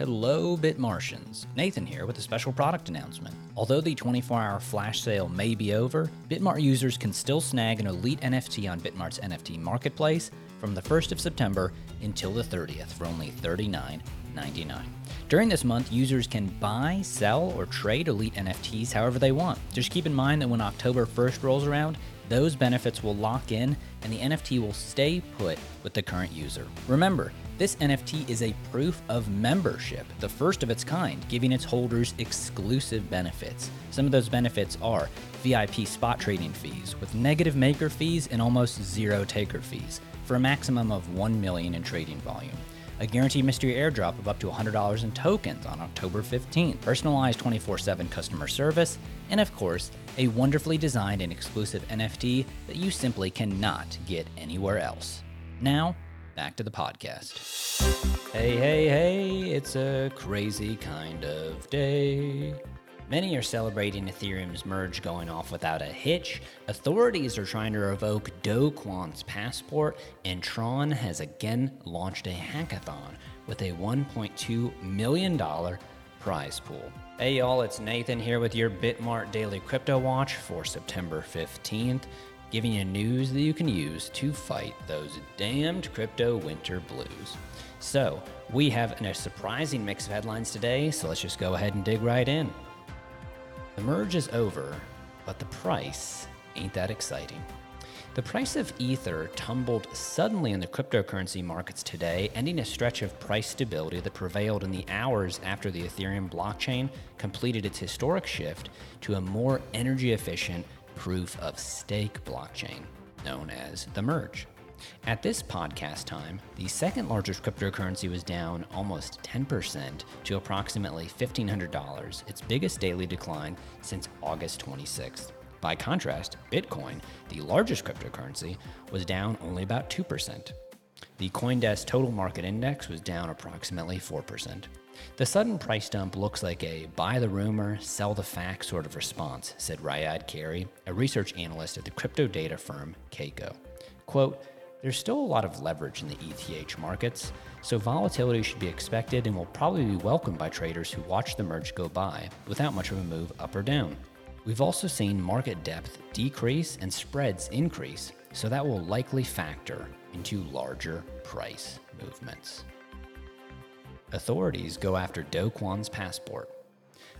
Hello, Bitmartians. Nathan here with a special product announcement. Although the 24 hour flash sale may be over, Bitmart users can still snag an elite NFT on Bitmart's NFT marketplace from the 1st of September until the 30th for only $39.99. During this month, users can buy, sell, or trade elite NFTs however they want. Just keep in mind that when October 1st rolls around, those benefits will lock in and the NFT will stay put with the current user. Remember, this NFT is a proof of membership, the first of its kind, giving its holders exclusive benefits. Some of those benefits are VIP spot trading fees with negative maker fees and almost zero taker fees for a maximum of 1 million in trading volume a guaranteed mystery airdrop of up to $100 in tokens on October 15th, personalized 24 7 customer service, and of course, a wonderfully designed and exclusive NFT that you simply cannot get anywhere else. Now, back to the podcast. Hey, hey, hey, it's a crazy kind of day. Many are celebrating Ethereum's merge going off without a hitch. Authorities are trying to revoke Do Kwon's passport, and Tron has again launched a hackathon with a $1.2 million prize pool. Hey y'all, it's Nathan here with your Bitmart Daily Crypto Watch for September 15th, giving you news that you can use to fight those damned crypto winter blues. So, we have a surprising mix of headlines today, so let's just go ahead and dig right in. The merge is over, but the price ain't that exciting. The price of Ether tumbled suddenly in the cryptocurrency markets today, ending a stretch of price stability that prevailed in the hours after the Ethereum blockchain completed its historic shift to a more energy efficient proof of stake blockchain, known as the Merge. At this podcast time, the second largest cryptocurrency was down almost 10% to approximately $1,500, its biggest daily decline since August 26th. By contrast, Bitcoin, the largest cryptocurrency, was down only about 2%. The Coindesk Total Market Index was down approximately 4%. The sudden price dump looks like a buy the rumor, sell the fact sort of response, said Riyad Carey, a research analyst at the crypto data firm Kaiko. Quote, there's still a lot of leverage in the ETH markets, so volatility should be expected and will probably be welcomed by traders who watch the merge go by without much of a move up or down. We've also seen market depth decrease and spreads increase, so that will likely factor into larger price movements. Authorities go after Do Kwon's passport.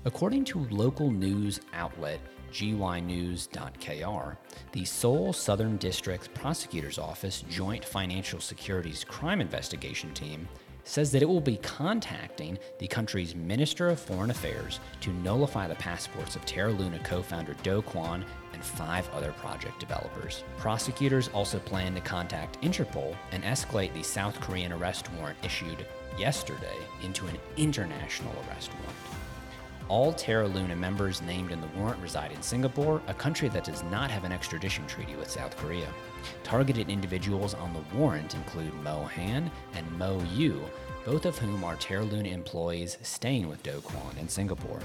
According to local news outlet gynews.kr, the Seoul Southern District Prosecutor's Office Joint Financial Securities Crime Investigation Team says that it will be contacting the country's Minister of Foreign Affairs to nullify the passports of Terra Luna co founder Do Kwon and five other project developers. Prosecutors also plan to contact Interpol and escalate the South Korean arrest warrant issued yesterday into an international arrest warrant. All Terra Luna members named in the warrant reside in Singapore, a country that does not have an extradition treaty with South Korea. Targeted individuals on the warrant include Mo Han and Mo Yu, both of whom are Terra Luna employees staying with Do Kwon in Singapore.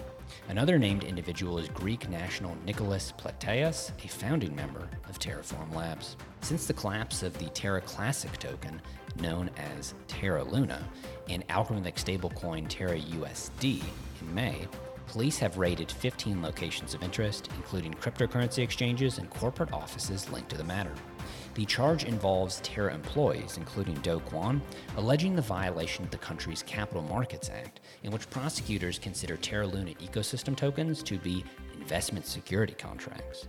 Another named individual is Greek national Nicholas Platias, a founding member of Terraform Labs. Since the collapse of the Terra Classic token, known as Terra Luna, and algorithmic stablecoin Terra USD in May, Police have raided 15 locations of interest, including cryptocurrency exchanges and corporate offices linked to the matter. The charge involves Terra employees, including Do Kwon, alleging the violation of the country's Capital Markets Act, in which prosecutors consider Terra Luna ecosystem tokens to be investment security contracts.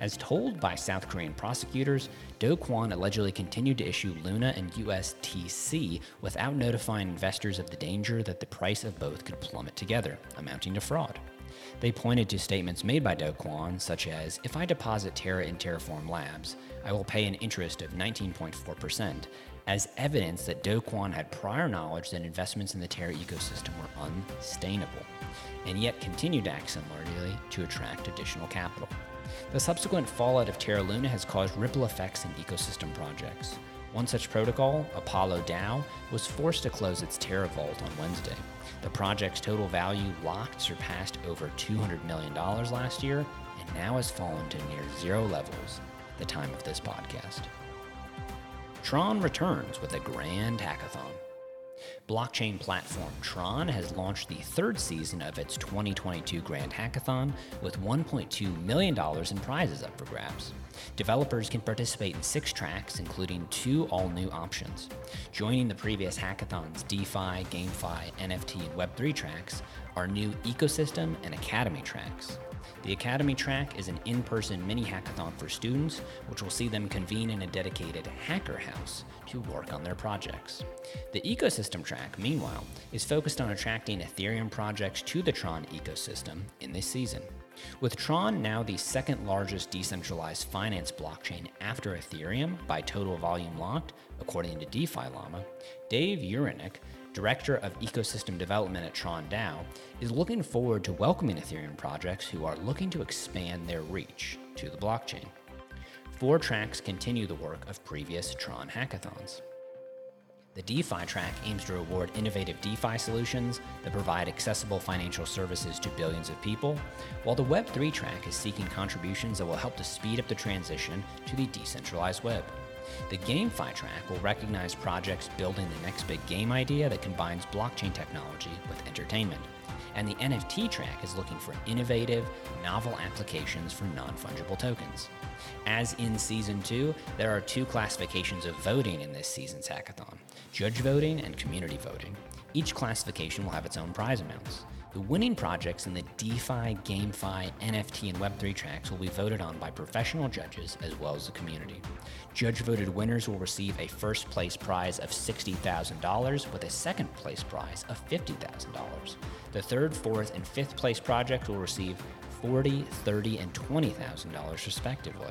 As told by South Korean prosecutors, Do Kwon allegedly continued to issue Luna and USTC without notifying investors of the danger that the price of both could plummet together, amounting to fraud. They pointed to statements made by Do Kwon, such as If I deposit Terra in Terraform Labs, I will pay an interest of 19.4%, as evidence that Do Kwon had prior knowledge that investments in the Terra ecosystem were unsustainable, and yet continued to act similarly to attract additional capital. The subsequent fallout of Terra Luna has caused ripple effects in ecosystem projects. One such protocol, Apollo DAO, was forced to close its Terra Vault on Wednesday. The project's total value locked surpassed over $200 million last year and now has fallen to near zero levels the time of this podcast. Tron returns with a grand hackathon. Blockchain platform Tron has launched the third season of its 2022 Grand Hackathon with $1.2 million in prizes up for grabs. Developers can participate in six tracks, including two all new options. Joining the previous hackathon's DeFi, GameFi, NFT, and Web3 tracks are new ecosystem and academy tracks. The Academy track is an in person mini hackathon for students, which will see them convene in a dedicated hacker house to work on their projects. The Ecosystem track, meanwhile, is focused on attracting Ethereum projects to the Tron ecosystem in this season. With Tron now the second largest decentralized finance blockchain after Ethereum by total volume locked, according to DeFi Llama, Dave Uhryniak, Director of Ecosystem Development at Tron DAO, is looking forward to welcoming Ethereum projects who are looking to expand their reach to the blockchain. Four tracks continue the work of previous Tron hackathons. The DeFi track aims to reward innovative DeFi solutions that provide accessible financial services to billions of people, while the Web3 track is seeking contributions that will help to speed up the transition to the decentralized web. The GameFi track will recognize projects building the next big game idea that combines blockchain technology with entertainment. And the NFT track is looking for innovative, novel applications for non fungible tokens. As in Season 2, there are two classifications of voting in this season's hackathon judge voting and community voting. Each classification will have its own prize amounts. The winning projects in the DeFi, GameFi, NFT, and Web3 tracks will be voted on by professional judges as well as the community. Judge voted winners will receive a first place prize of $60,000 with a second place prize of $50,000. The third, fourth, and fifth place project will receive $40,000, $30,000, and $20,000 respectively.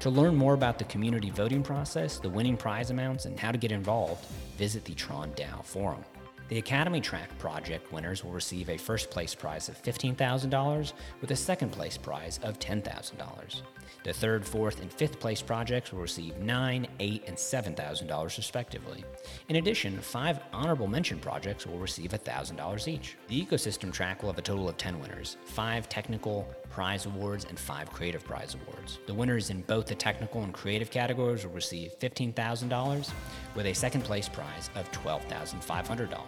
To learn more about the community voting process, the winning prize amounts, and how to get involved, visit the Tron DAO forum. The Academy Track project winners will receive a first place prize of $15,000 with a second place prize of $10,000. The third, fourth, and fifth place projects will receive nine, eight, and seven thousand dollars respectively. In addition, five honorable mention projects will receive thousand dollars each. The ecosystem track will have a total of 10 winners, five technical prize awards, and five creative prize awards. The winners in both the technical and creative categories will receive $15,000 with a second place prize of $12,500.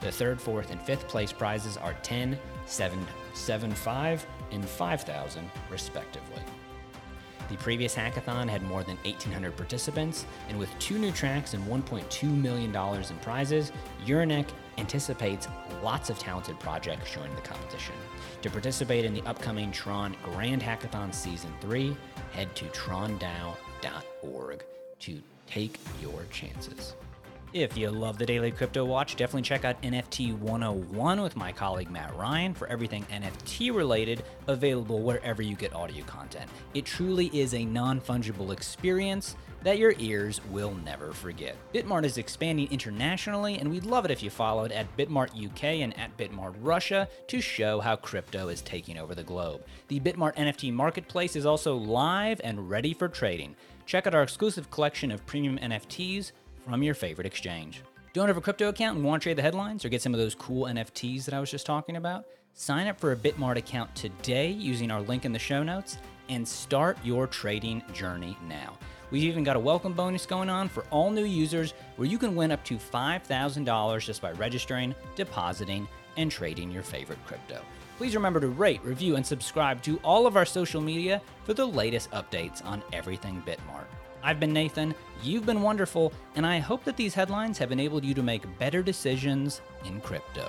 The third, fourth, and fifth place prizes are 10, 7, 7, 5, and 5,000 respectively. The previous hackathon had more than 1,800 participants, and with two new tracks and $1.2 million in prizes, Uhryniak anticipates lots of talented projects joining the competition. To participate in the upcoming Tron Grand Hackathon Season 3, head to trondao.org to take your chances. If you love the Daily Crypto Watch, definitely check out NFT 101 with my colleague Matt Ryan for everything NFT related, available wherever you get audio content. It truly is a non fungible experience that your ears will never forget. Bitmart is expanding internationally, and we'd love it if you followed at Bitmart UK and at Bitmart Russia to show how crypto is taking over the globe. The Bitmart NFT marketplace is also live and ready for trading. Check out our exclusive collection of premium NFTs from your favorite exchange. Don't have a crypto account and want to trade the headlines or get some of those cool NFTs that I was just talking about? Sign up for a Bitmart account today using our link in the show notes and start your trading journey now. We've even got a welcome bonus going on for all new users where you can win up to $5,000 just by registering, depositing, and trading your favorite crypto. Please remember to rate, review, and subscribe to all of our social media for the latest updates on everything Bitmart. I've been Nathan, you've been wonderful, and I hope that these headlines have enabled you to make better decisions in crypto.